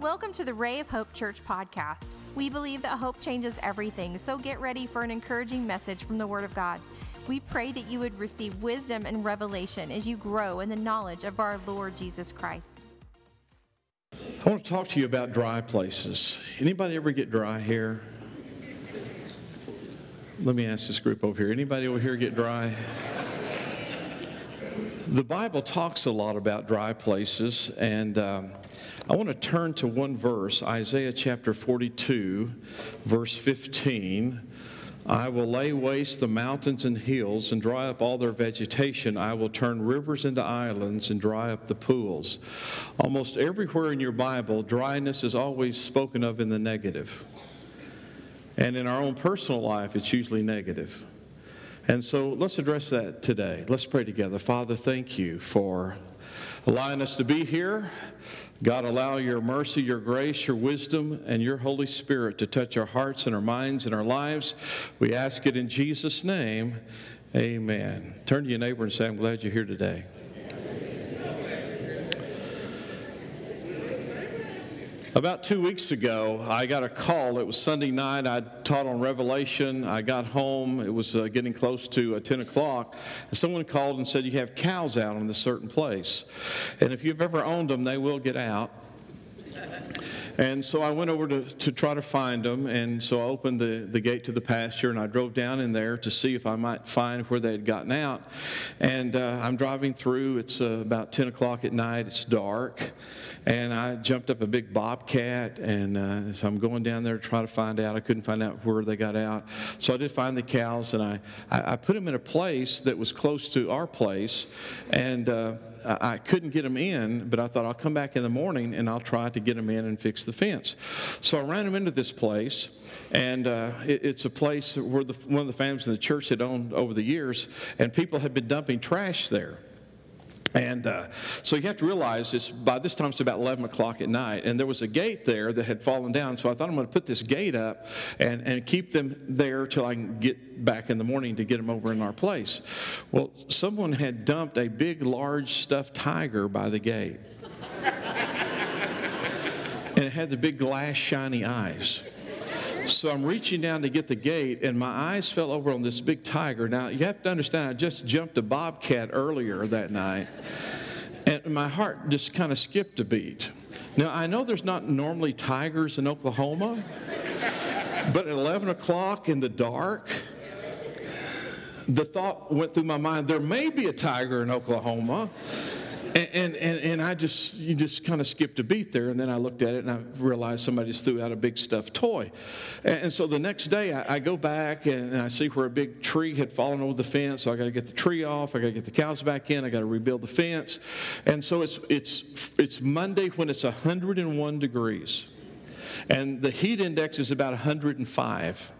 Welcome to the Ray of Hope Church podcast. We believe that hope changes everything, so get ready for an encouraging message from the Word of God. We pray that you would receive wisdom and revelation as you grow in the knowledge of our Lord Jesus Christ. I want to talk to you about dry places. Anybody ever get dry here? Let me ask this group over here. Anybody over here get dry? The Bible talks a lot about dry places, and um, I want to turn to one verse, Isaiah chapter 42, verse 15. I will lay waste the mountains and hills and dry up all their vegetation. I will turn rivers into islands and dry up the pools. Almost everywhere in your Bible, dryness is always spoken of in the negative. And in our own personal life, it's usually negative. And so let's address that today. Let's pray together. Father, thank you for allowing us to be here. God, allow your mercy, your grace, your wisdom, and your Holy Spirit to touch our hearts and our minds and our lives. We ask it in Jesus' name. Amen. Turn to your neighbor and say, I'm glad you're here today. About two weeks ago, I got a call. It was Sunday night. I taught on Revelation. I got home. It was uh, getting close to uh, 10 o'clock. And someone called and said, You have cows out in this certain place. And if you've ever owned them, they will get out. And so I went over to, to try to find them. And so I opened the, the gate to the pasture and I drove down in there to see if I might find where they had gotten out. And uh, I'm driving through. It's uh, about 10 o'clock at night. It's dark. And I jumped up a big bobcat. And uh, so I'm going down there to try to find out. I couldn't find out where they got out. So I did find the cows and I, I, I put them in a place that was close to our place. And uh, I couldn't get them in, but I thought I'll come back in the morning and I'll try to get them in and fix the fence. So I ran them into this place, and uh, it, it's a place where the, one of the families in the church had owned over the years, and people had been dumping trash there. And uh, so you have to realize it's by this time it's about 11 o'clock at night, and there was a gate there that had fallen down. So I thought I'm going to put this gate up and, and keep them there till I can get back in the morning to get them over in our place. Well, someone had dumped a big, large stuffed tiger by the gate, and it had the big glass, shiny eyes. So I'm reaching down to get the gate, and my eyes fell over on this big tiger. Now, you have to understand, I just jumped a bobcat earlier that night, and my heart just kind of skipped a beat. Now, I know there's not normally tigers in Oklahoma, but at 11 o'clock in the dark, the thought went through my mind there may be a tiger in Oklahoma. And, and, and I just, you just kind of skipped a beat there. And then I looked at it and I realized somebody just threw out a big stuffed toy. And, and so the next day I, I go back and, and, I see where a big tree had fallen over the fence. So I got to get the tree off. I got to get the cows back in. I got to rebuild the fence. And so it's, it's, it's Monday when it's 101 degrees. And the heat index is about 105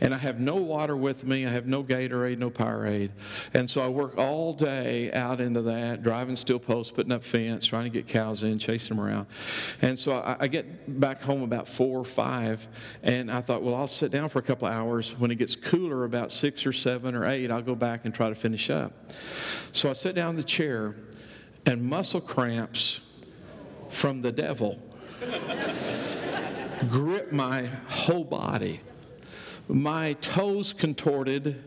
and I have no water with me. I have no Gatorade, no Powerade. And so I work all day out into that, driving steel posts, putting up fence, trying to get cows in, chasing them around. And so I, I get back home about four or five, and I thought, well, I'll sit down for a couple hours. When it gets cooler, about six or seven or eight, I'll go back and try to finish up. So I sit down in the chair, and muscle cramps from the devil grip my whole body my toes contorted.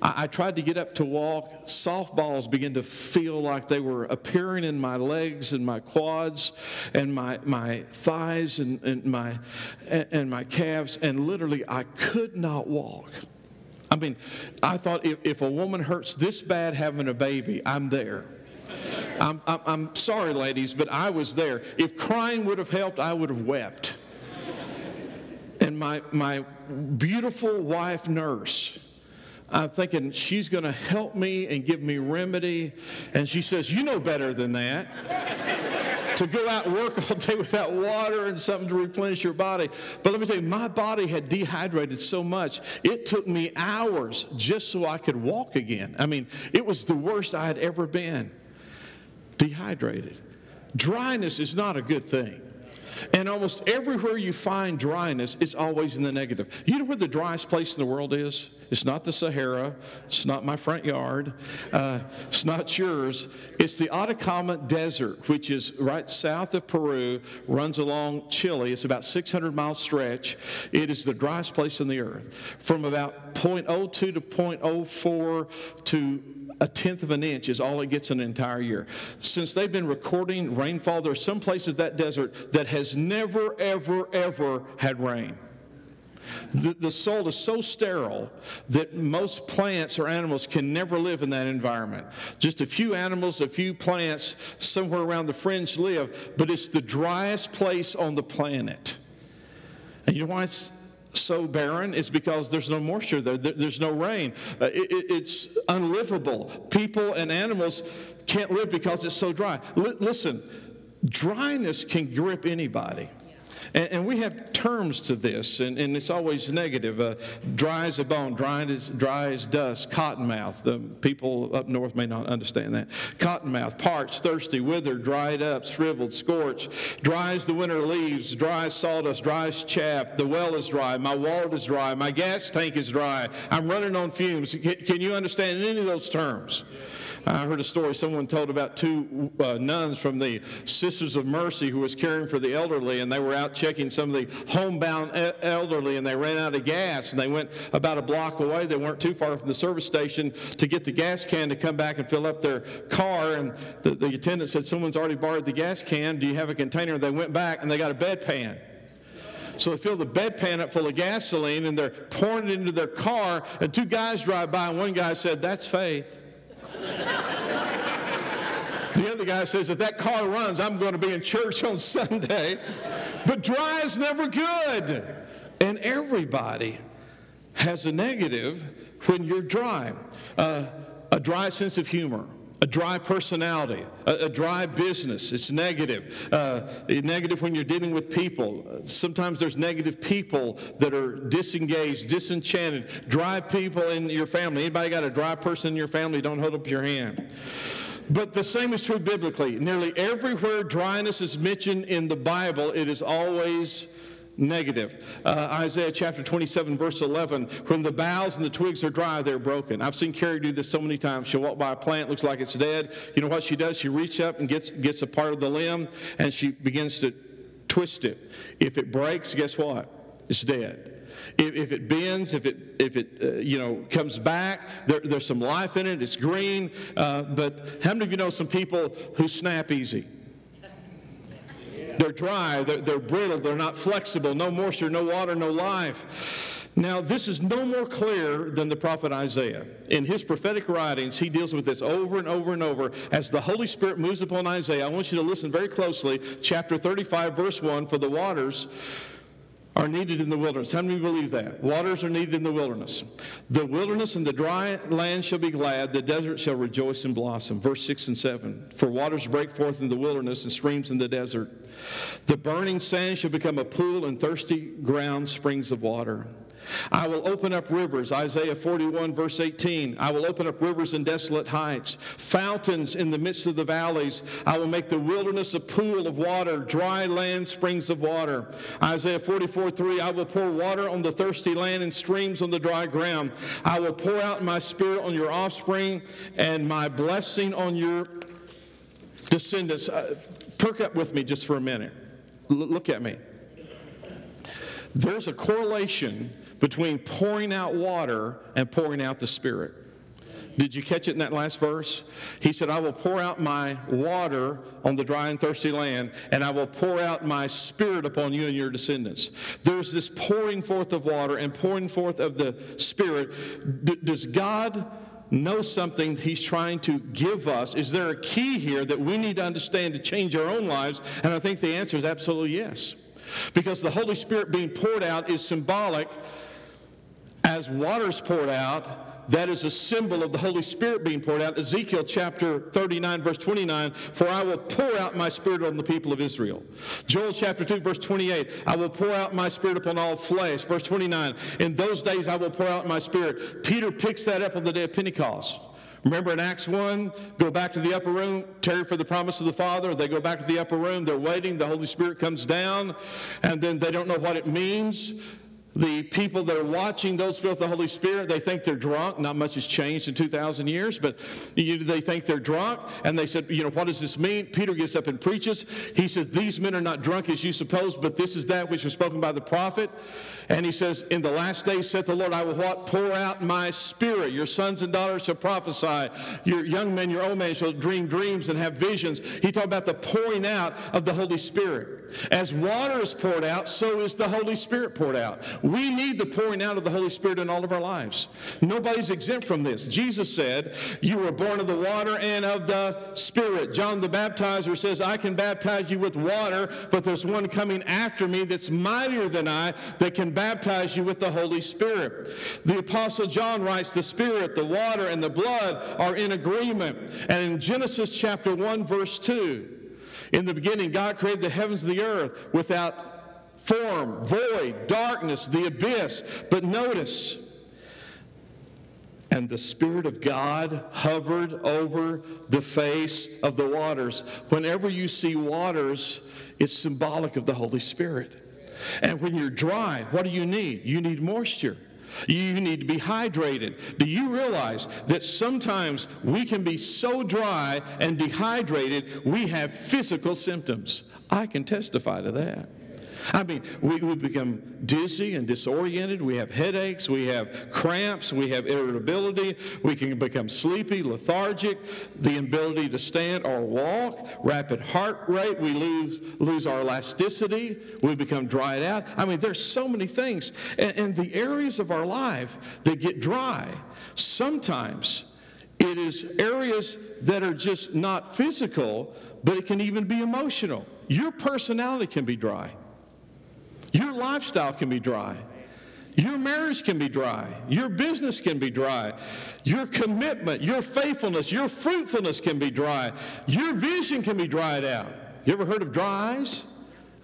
I, I, tried to get up to walk. Softballs began to feel like they were appearing in my legs and my quads and my, my thighs and, and, my, and, my calves. And literally, I could not walk. I mean, I thought if, if a woman hurts this bad having a baby, I'm there. I'm, I'm sorry, ladies, but I was there. If crying would have helped, I would have wept. And my, my beautiful wife nurse, I'm thinking she's going to help me and give me remedy. And she says, You know better than that. to go out and work all day without water and something to replenish your body. But let me tell you, my body had dehydrated so much, it took me hours just so I could walk again. I mean, it was the worst I had ever been. Dehydrated. Dryness is not a good thing. And almost everywhere you find dryness, it's always in the negative. You know where the driest place in the world is? It's not the Sahara. It's not my front yard. Uh, it's not yours. It's the Atacama Desert, which is right south of Peru, runs along Chile. It's about 600 mile stretch. It is the driest place on the earth. From about 0.02 to 0.04 to a tenth of an inch is all it gets an entire year. Since they've been recording rainfall, there are some places that desert that has never, ever, ever had rain. The, the soil is so sterile that most plants or animals can never live in that environment. Just a few animals, a few plants somewhere around the fringe live, but it's the driest place on the planet. And you know why it's so barren is because there's no moisture there, there's no rain. Uh, it, it, it's unlivable. People and animals can't live because it's so dry. Listen, dryness can grip anybody. And, and, we have terms to this, and, and it's always negative. Uh, dry as a bone, dry as, dry as dust, cottonmouth. The people up north may not understand that. Cottonmouth, parched, thirsty, withered, dried up, shriveled, scorched. Dry as the winter leaves, dry as sawdust, dry as chaff. The well is dry, my water is dry, my gas tank is dry. I'm running on fumes. Can, can you understand any of those terms? I heard a story someone told about two uh, nuns from the Sisters of Mercy who was caring for the elderly, and they were out checking some of the homebound elderly, and they ran out of gas, and they went about a block away. They weren't too far from the service station to get the gas can to come back and fill up their car, and the, the attendant said, "Someone's already borrowed the gas can. Do you have a container?" They went back, and they got a bedpan. So they fill the bedpan up full of gasoline and they're pouring it into their car. And two guys drive by, and one guy said, That's faith. The other guy says, if that car runs, I'm going to be in church on Sunday. But dry is never good. And everybody has a negative when you're dry. Uh, a dry sense of humor, a dry personality, a, a dry business. It's negative. Uh, negative when you're dealing with people. Sometimes there's negative people that are disengaged, disenchanted. Dry people in your family. Anybody got a dry person in your family? Don't hold up your hand. But the same is true biblically. Nearly everywhere dryness is mentioned in the Bible, it is always negative. Uh, Isaiah chapter 27, verse 11 when the boughs and the twigs are dry, they're broken. I've seen Carrie do this so many times. She'll walk by a plant, looks like it's dead. You know what she does? She reaches up and gets, gets a part of the limb and she begins to twist it. If it breaks, guess what? It's dead. If, if it bends, if it, if it uh, you know, comes back, there, there's some life in it, it's green. Uh, but how many of you know some people who snap easy? They're dry, they're, they're brittle, they're not flexible, no moisture, no water, no life. Now, this is no more clear than the prophet Isaiah. In his prophetic writings, he deals with this over and over and over. As the Holy Spirit moves upon Isaiah, I want you to listen very closely. Chapter 35, verse 1 For the waters are needed in the wilderness. How many believe that? Waters are needed in the wilderness. The wilderness and the dry land shall be glad, the desert shall rejoice and blossom. Verse 6 and 7. For waters break forth in the wilderness and streams in the desert. The burning sand shall become a pool and thirsty ground springs of water. I will open up rivers, Isaiah 41, verse 18. I will open up rivers in desolate heights, fountains in the midst of the valleys. I will make the wilderness a pool of water, dry land springs of water. Isaiah 44, 3. I will pour water on the thirsty land and streams on the dry ground. I will pour out my spirit on your offspring and my blessing on your descendants. Uh, perk up with me just for a minute. L- look at me. There's a correlation between pouring out water and pouring out the Spirit. Did you catch it in that last verse? He said, I will pour out my water on the dry and thirsty land, and I will pour out my spirit upon you and your descendants. There's this pouring forth of water and pouring forth of the spirit. D- does God know something he's trying to give us? Is there a key here that we need to understand to change our own lives? And I think the answer is absolutely yes. Because the Holy Spirit being poured out is symbolic as water's poured out, that is a symbol of the Holy Spirit being poured out. Ezekiel chapter 39, verse 29, for I will pour out my spirit on the people of Israel. Joel chapter 2, verse 28, I will pour out my spirit upon all flesh. Verse 29, in those days I will pour out my spirit. Peter picks that up on the day of Pentecost Remember in Acts 1, go back to the upper room, tarry for the promise of the Father. They go back to the upper room, they're waiting, the Holy Spirit comes down, and then they don't know what it means. The people that are watching those filled with the Holy Spirit, they think they're drunk. Not much has changed in 2,000 years, but you, they think they're drunk. And they said, You know, what does this mean? Peter gets up and preaches. He says, These men are not drunk as you suppose, but this is that which was spoken by the prophet. And he says, In the last days, saith the Lord, I will what? Pour out my spirit. Your sons and daughters shall prophesy. Your young men, your old men shall dream dreams and have visions. He talked about the pouring out of the Holy Spirit. As water is poured out, so is the Holy Spirit poured out. We need the pouring out of the Holy Spirit in all of our lives. Nobody's exempt from this. Jesus said, You were born of the water and of the Spirit. John the Baptizer says, I can baptize you with water, but there's one coming after me that's mightier than I that can baptize you with the Holy Spirit. The Apostle John writes, The Spirit, the water, and the blood are in agreement. And in Genesis chapter 1, verse 2, in the beginning, God created the heavens and the earth without form, void, darkness, the abyss. But notice, and the Spirit of God hovered over the face of the waters. Whenever you see waters, it's symbolic of the Holy Spirit. And when you're dry, what do you need? You need moisture. You need to be hydrated. Do you realize that sometimes we can be so dry and dehydrated, we have physical symptoms? I can testify to that. I mean, we, we become dizzy and disoriented. We have headaches. We have cramps. We have irritability. We can become sleepy, lethargic, the ability to stand or walk, rapid heart rate. We lose, lose our elasticity. We become dried out. I mean, there's so many things. And, and the areas of our life that get dry, sometimes it is areas that are just not physical, but it can even be emotional. Your personality can be dry. Lifestyle can be dry. Your marriage can be dry. Your business can be dry. Your commitment, your faithfulness, your fruitfulness can be dry. Your vision can be dried out. You ever heard of dry eyes?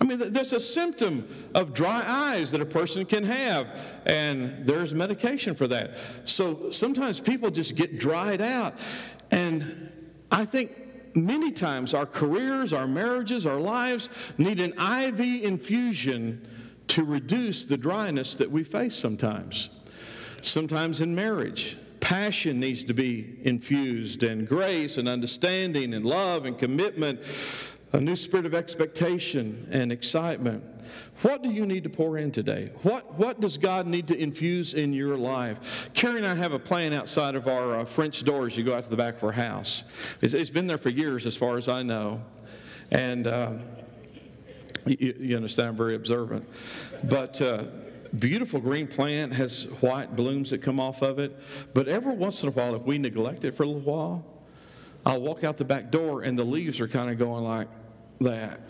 I mean, that's a symptom of dry eyes that a person can have, and there's medication for that. So sometimes people just get dried out. And I think many times our careers, our marriages, our lives need an IV infusion to reduce the dryness that we face sometimes. Sometimes in marriage, passion needs to be infused, and grace and understanding and love and commitment, a new spirit of expectation and excitement. What do you need to pour in today? What, what does God need to infuse in your life? Carrie and I have a plan outside of our uh, French doors. You go out to the back of our house. It's, it's been there for years, as far as I know. And uh, you, you, understand, very observant. But uh, beautiful green plant has white blooms that come off of it. But every once in a while, if we neglect it for a little while, I'll walk out the back door and the leaves are kind of going like that.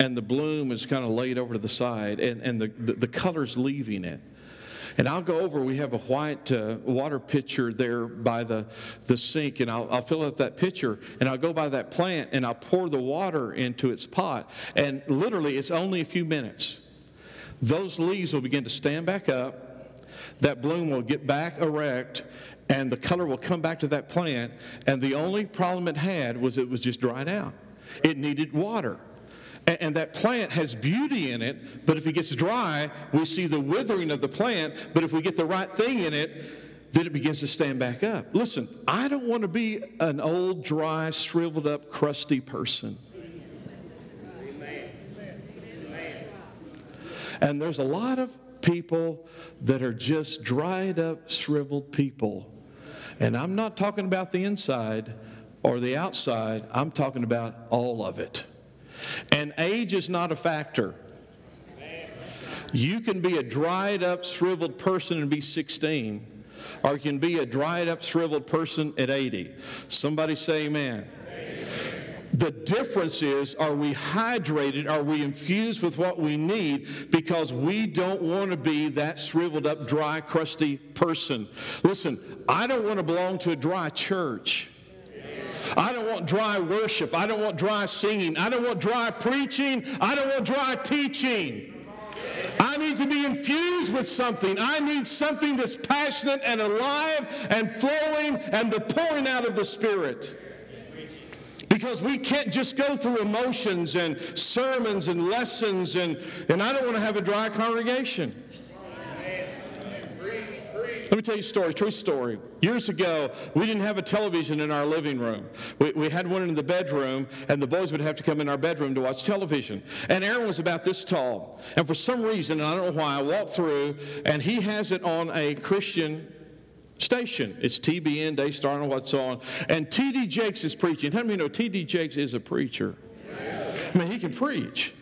And the bloom is kind of laid over to the side, and, and the, the, the color's leaving it. And I'll go over, we have a white uh, water pitcher there by the, the sink, and I'll, I'll fill up that pitcher, and I'll go by that plant, and I'll pour the water into its pot. And literally, it's only a few minutes. Those leaves will begin to stand back up, that bloom will get back erect, and the color will come back to that plant. And the only problem it had was it was just dried out, it needed water. And, and that plant has beauty in it, but if it gets dry, we see the withering of the plant. But if we get the right thing in it, then it begins to stand back up. Listen, I don't want to be an old, dry, shriveled up, crusty person. And there's a lot of people that are just dried up, shriveled people. And I'm not talking about the inside or the outside, I'm talking about all of it. And age is not a factor. You can be a dried up, shriveled person and be 16, or you can be a dried up, shriveled person at 80. Somebody say amen. The difference is are we hydrated? Are we infused with what we need? Because we don't want to be that shriveled up, dry, crusty person. Listen, I don't want to belong to a dry church. I don't want dry worship. I don't want dry singing. I don't want dry preaching. I don't want dry teaching. I need to be infused with something. I need something that's passionate and alive and flowing and the pouring out of the Spirit. Because we can't just go through emotions and sermons and lessons, and, and I don't want to have a dry congregation. Let me tell you a story, true story. Years ago, we didn't have a television in our living room. We, we had one in the bedroom, and the boys would have to come in our bedroom to watch television. And Aaron was about this tall. And for some reason, and I don't know why, I walked through, and he has it on a Christian station. It's TBN, Daystar, I don't what's on. And T.D. Jakes is preaching. How many know T.D. Jakes is a preacher? I mean, he can preach.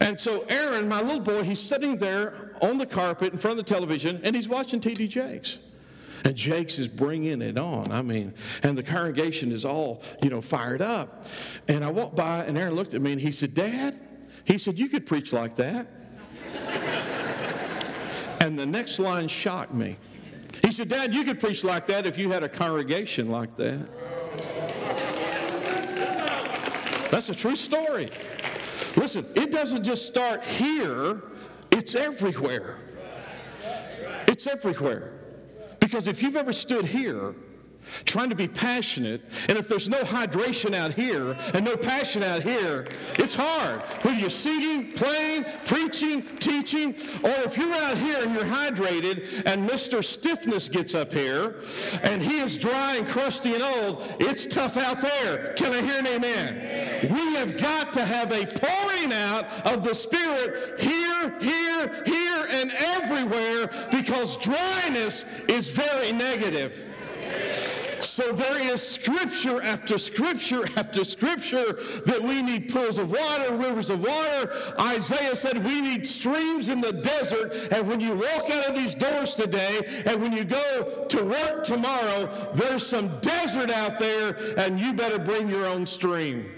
And so Aaron, my little boy, he's sitting there on the carpet in front of the television, and he's watching T.D. Jakes. And Jakes is bringing it on. I mean, and the congregation is all, you know, fired up. And I walked by, and Aaron looked at me, and he said, Dad, he said, you could preach like that. and the next line shocked me. He said, Dad, you could preach like that if you had a congregation like that. That's a true story. Listen, it doesn't just start here, it's everywhere. It's everywhere. Because if you've ever stood here trying to be passionate, and if there's no hydration out here and no passion out here, it's hard. Whether you're singing, playing, preaching, teaching, or if you're out here and you're hydrated and Mr. Stiffness gets up here and he is dry and crusty and old, it's tough out there. Can I hear an amen? We have got to have a pouring out of the Spirit here, here, here, and everywhere because dryness is very negative. So there is scripture after scripture after scripture that we need pools of water, rivers of water. Isaiah said we need streams in the desert. And when you walk out of these doors today and when you go to work tomorrow, there's some desert out there and you better bring your own stream.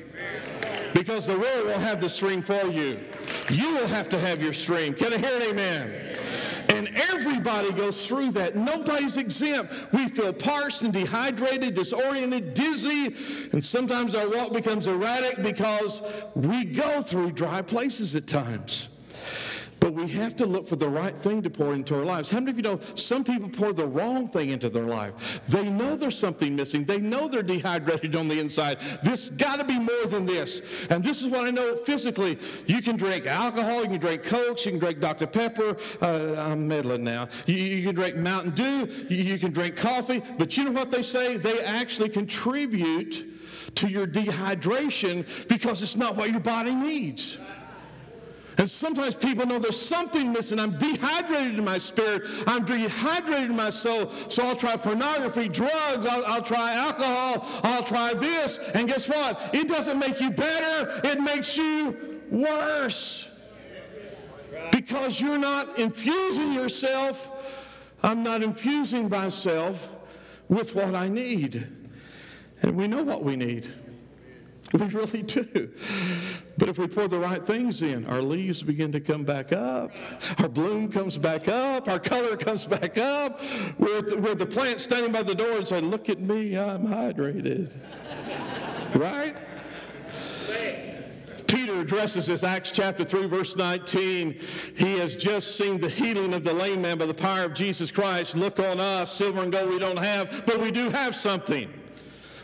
Because the world will have the stream for you. You will have to have your stream. Can I hear an amen? And everybody goes through that. Nobody's exempt. We feel parched and dehydrated, disoriented, dizzy, and sometimes our walk becomes erratic because we go through dry places at times. But we have to look for the right thing to pour into our lives. How many of you know some people pour the wrong thing into their life? They know there's something missing. They know they're dehydrated on the inside. This got to be more than this. And this is what I know physically. You can drink alcohol, you can drink Coke, you can drink Dr. Pepper. Uh, I'm meddling now. You, you, can drink Mountain Dew, you, you can drink coffee. But you know what they say? They actually contribute to your dehydration because it's not what your body needs. And sometimes people know there's something missing. I'm dehydrated in my spirit. I'm dehydrated in my soul. So I'll try pornography, drugs, I'll, I'll try alcohol, I'll try this. And guess what? It doesn't make you better, it makes you worse. Because you're not infusing yourself. I'm not infusing myself with what I need. And we know what we need. We really do. But if we pour the right things in, our leaves begin to come back up, our bloom comes back up, our color comes back up. We're, the, we're the plant standing by the door and say, Look at me, I'm hydrated. right? Peter addresses this, Acts chapter 3, verse 19. He has just seen the healing of the lame man by the power of Jesus Christ. Look on us, silver and gold we don't have, but we do have something.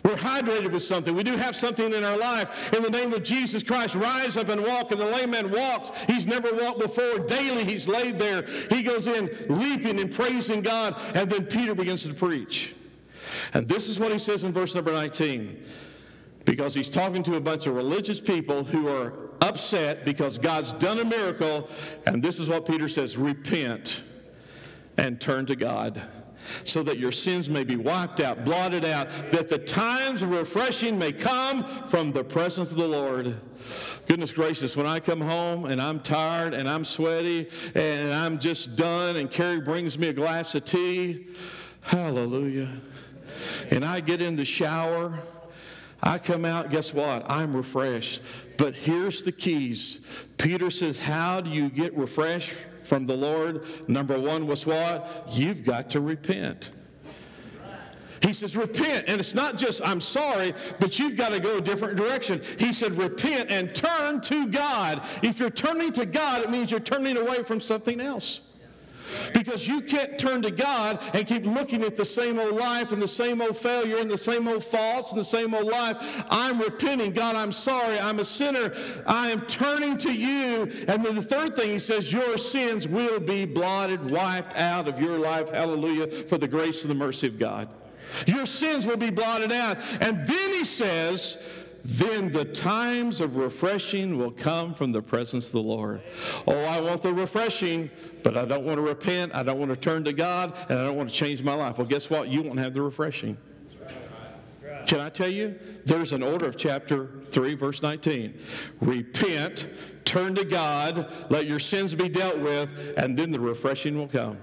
We're hydrated with something. We do have something in our life. In the name of Jesus Christ, rise up and walk. And the lame man walks. He's never walked before. Daily he's laid there. He goes in leaping and praising God. And then Peter begins to preach. And this is what he says in verse number 19. Because he's talking to a bunch of religious people who are upset because God's done a miracle. And this is what Peter says repent and turn to God so that your sins may be wiped out, blotted out, that the times of refreshing may come from the presence of the Lord. Goodness gracious, when I come home and I'm tired and I'm sweaty and I'm just done, and Carrie brings me a glass of tea, hallelujah, and I get in the shower. I come out, guess what? I'm refreshed. But here's the keys. Peter says, How do you get refreshed? From the Lord, number one was what? You've got to repent. He says, repent. And it's not just, I'm sorry, but you've got to go a different direction. He said, repent and turn to God. If you're turning to God, it means you're turning away from something else. Because you can't turn to God and keep looking at the same old life and the same old failure and the same old faults and the same old life. I'm repenting. God, I'm sorry. I'm a sinner. I am turning to you. And then the third thing he says, Your sins will be blotted, wiped out of your life. Hallelujah. For the grace and the mercy of God. Your sins will be blotted out. And then he says, then the times of refreshing will come from the presence of the Lord. Oh, I want the refreshing, but I don't want to repent. I don't want to turn to God, and I don't want to change my life. Well, guess what? You won't have the refreshing. Can I tell you? There's an order of chapter 3, verse 19. Repent, turn to God, let your sins be dealt with, and then the refreshing will come.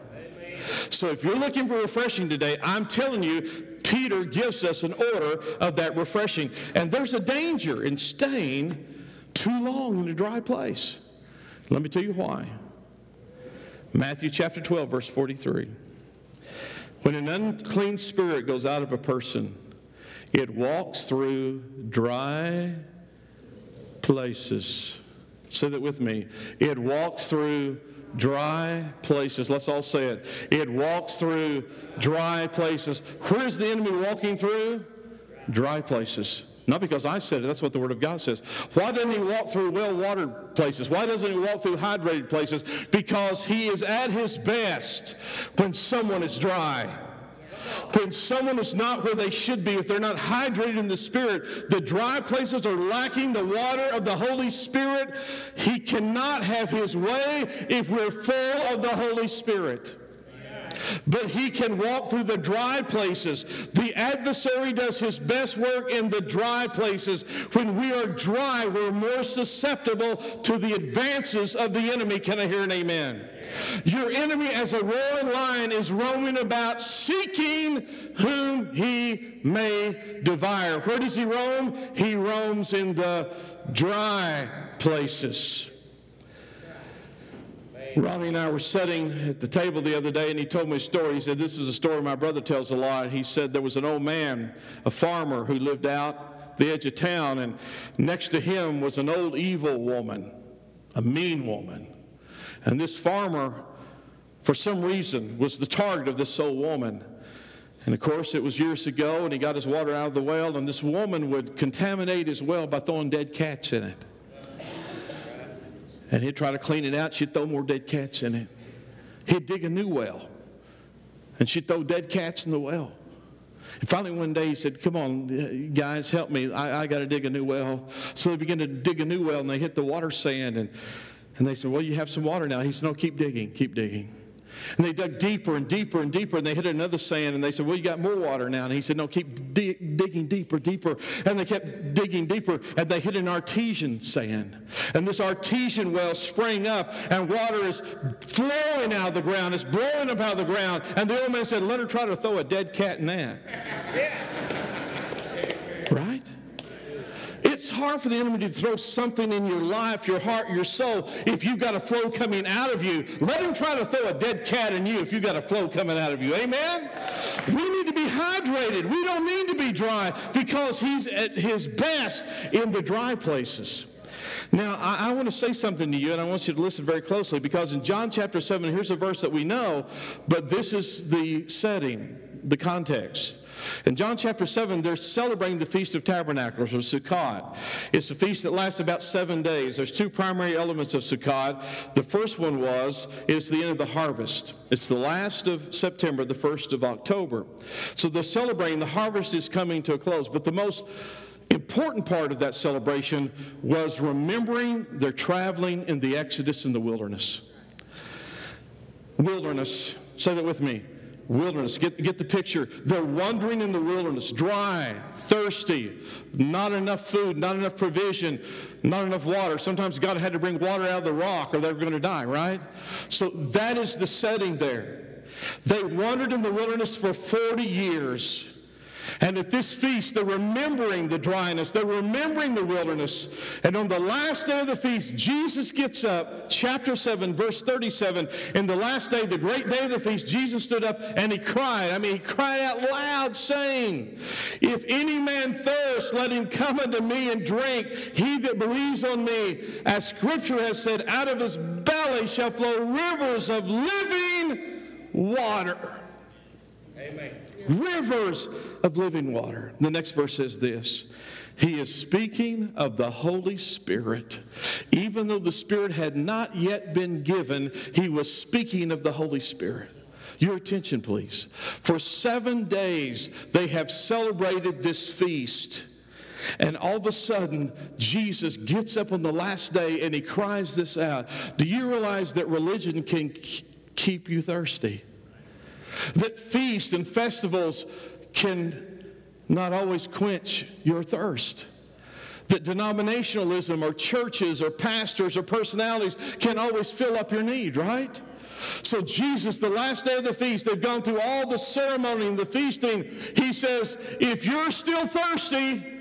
So if you're looking for refreshing today, I'm telling you, Peter gives us an order of that refreshing. And there's a danger in staying too long in a dry place. Let me tell you why. Matthew chapter 12, verse 43. When an unclean spirit goes out of a person, it walks through dry places. Say that with me. It walks through dry places. Let's all say it. It walks through dry places. Where's the enemy walking through? Dry places. Not because I said it, that's what the Word of God says. Why doesn't he walk through well watered places? Why doesn't he walk through hydrated places? Because he is at his best when someone is dry. When someone is not where they should be, if they're not hydrated in the Spirit, the dry places are lacking the water of the Holy Spirit. He cannot have his way if we're full of the Holy Spirit but he can walk through the dry places. The adversary does his best work in the dry places. When we are dry, we're more susceptible to the advances of the enemy. Can I hear an amen? Your enemy, as a roaring lion, is roaming about seeking whom he may devour. Where does he roam? He roams in the dry places. Ronnie and I were sitting at the table the other day, and he told me a story. He said, This is a story my brother tells a lot. He said there was an old man, a farmer, who lived out the edge of town, and next to him was an old evil woman, a mean woman. And this farmer, for some reason, was the target of this old woman. And of course, it was years ago, and he got his water out of the well, and this woman would contaminate his well by throwing dead cats in it. And he'd try to clean it out. She'd throw more dead cats in it. He'd dig a new well. And she'd throw dead cats in the well. And finally, one day he said, Come on, guys, help me. I, I got to dig a new well. So they began to dig a new well and they hit the water sand. And, and they said, Well, you have some water now. He said, No, keep digging, keep digging. And they dug deeper and deeper and deeper, and they hit another sand, and they said, Well, you got more water now. And he said, No, keep dig- digging deeper, deeper. And they kept digging deeper, and they hit an artesian sand. And this artesian well sprang up, and water is flowing out of the ground, it's blowing up out of the ground. And the old man said, Let her try to throw a dead cat in that. Yeah. Right? It's hard for the enemy to throw something in your life, your heart, your soul, if you've got a flow coming out of you. Let him try to throw a dead cat in you if you've got a flow coming out of you. Amen? We need to be hydrated. We don't need to be dry because he's at his best in the dry places. Now, I, I, want to say something to you, and I want you to listen very closely because in John chapter 7, here's a verse that we know, but this is the setting, the context. In John chapter 7, they're celebrating the Feast of Tabernacles, or Sukkot. It's a feast that lasts about seven days. There's two primary elements of Sukkot. The first one was, it's the end of the harvest. It's the last of September, the first of October. So they're celebrating, the harvest is coming to a close. But the most important part of that celebration was remembering their traveling in the Exodus in the wilderness. Wilderness, say that with me wilderness. Get, get the picture. They're wandering in the wilderness, dry, thirsty, not enough food, not enough provision, not enough water. Sometimes God had to bring water out of the rock or they were going to die, right? So that is the setting there. They wandered in the wilderness for 40 years. And at this feast, they're remembering the dryness, they're remembering the wilderness. And on the last day of the feast, Jesus gets up, chapter 7, verse 37. In the last day, the great day of the feast, Jesus stood up and he cried. I mean, he cried out loud, saying, If any man thirst, let him come unto me and drink. He that believes on me, as scripture has said, out of his belly shall flow rivers of living water. Rivers of living water. The next verse says this. He is speaking of the Holy Spirit. Even though the Spirit had not yet been given, he was speaking of the Holy Spirit. Your attention, please. For seven days, they have celebrated this feast. And all of a sudden, Jesus gets up on the last day and he cries this out. Do you realize that religion can keep you thirsty? That feasts and festivals can not always quench your thirst. That denominationalism or churches or pastors or personalities can always fill up your need, right? So, Jesus, the last day of the feast, they've gone through all the ceremony and the feasting. He says, If you're still thirsty,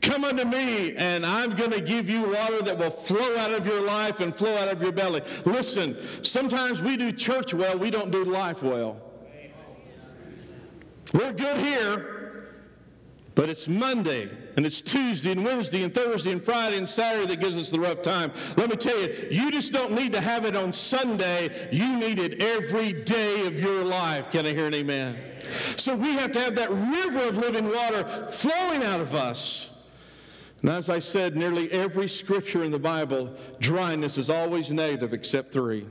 Come unto me, and I'm going to give you water that will flow out of your life and flow out of your belly. Listen, sometimes we do church well, we don't do life well. We're good here, but it's Monday, and it's Tuesday, and Wednesday, and Thursday, and Friday, and Saturday that gives us the rough time. Let me tell you, you just don't need to have it on Sunday. You need it every day of your life. Can I hear an amen? So we have to have that river of living water flowing out of us. And as I said, nearly every scripture in the Bible, dryness is always negative except three.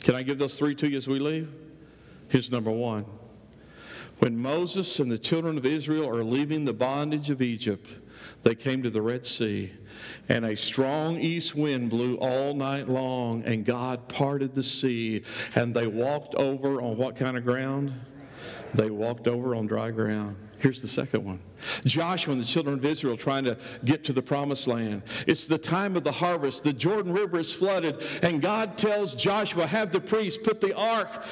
Can I give those three to you as we leave? Here's number one. When Moses and the children of Israel are leaving the bondage of Egypt, they came to the Red Sea, and a strong east wind blew all night long, and God parted the sea, and they walked over on what kind of ground? They walked over on dry ground. Here's the second one Joshua and the children of Israel trying to get to the promised land. It's the time of the harvest. The Jordan River is flooded, and God tells Joshua, Have the priests put the ark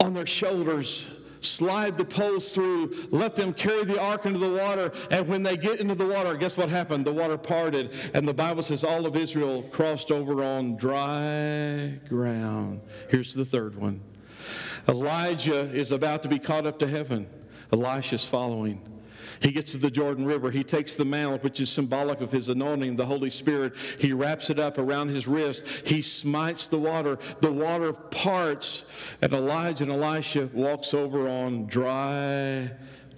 on their shoulders slide the poles through, let them carry the ark into the water. And when they get into the water, guess what happened? The water parted. And the Bible says all of Israel crossed over on dry ground. Here's the third one Elijah is about to be caught up to heaven. Elisha's following. He gets to the Jordan River. He takes the mantle, which is symbolic of his anointing, the Holy Spirit. He wraps it up around his wrist. He smites the water. The water parts, and Elijah and Elisha walks over on dry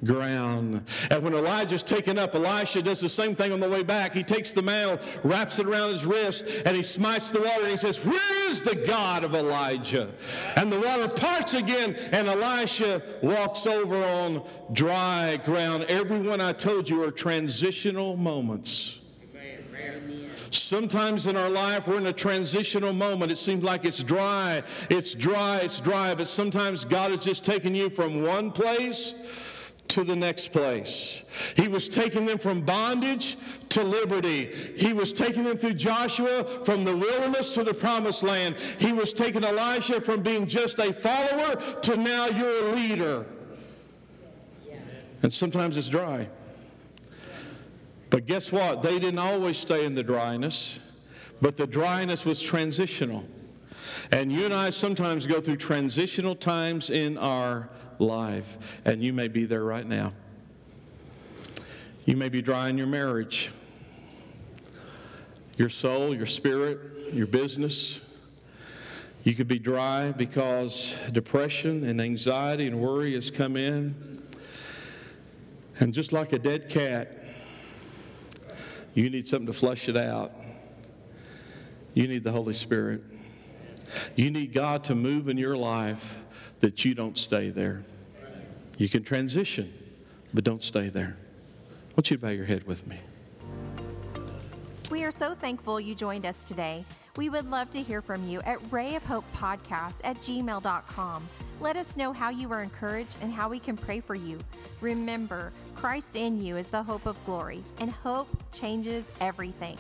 ground. And when Elijah's taken up, Elisha does the same thing on the way back. He takes the mantle, wraps it around his wrist, and he smites the water and he says, Where is the God of Elijah? And the water parts again, and Elisha walks over on dry ground. Everyone I told you are transitional moments. Sometimes in our life, we're in a transitional moment. It seems like it's dry, it's dry, it's dry, but sometimes God is just taking you from one place to the next place. He was taking them from bondage to liberty. He was taking them through Joshua from the wilderness to the promised land. He was taking Elijah from being just a follower to now you're a leader. And sometimes it's dry. But guess what? They didn't always stay in the dryness, but the dryness was transitional. And you and I sometimes go through transitional times in our life. And you may be there right now. You may be dry in your marriage, your soul, your spirit, your business. You could be dry because depression and anxiety and worry has come in. And just like a dead cat, you need something to flush it out. You need the Holy Spirit. You need God to move in your life that you don't stay there. You can transition, but don't stay there. I want you to bow your head with me. We are so thankful you joined us today. We would love to hear from you at Ray of Hope Podcast at gmail.com. Let us know how you were encouraged and how we can pray for you. Remember, Christ in you is the hope of glory, and hope changes everything.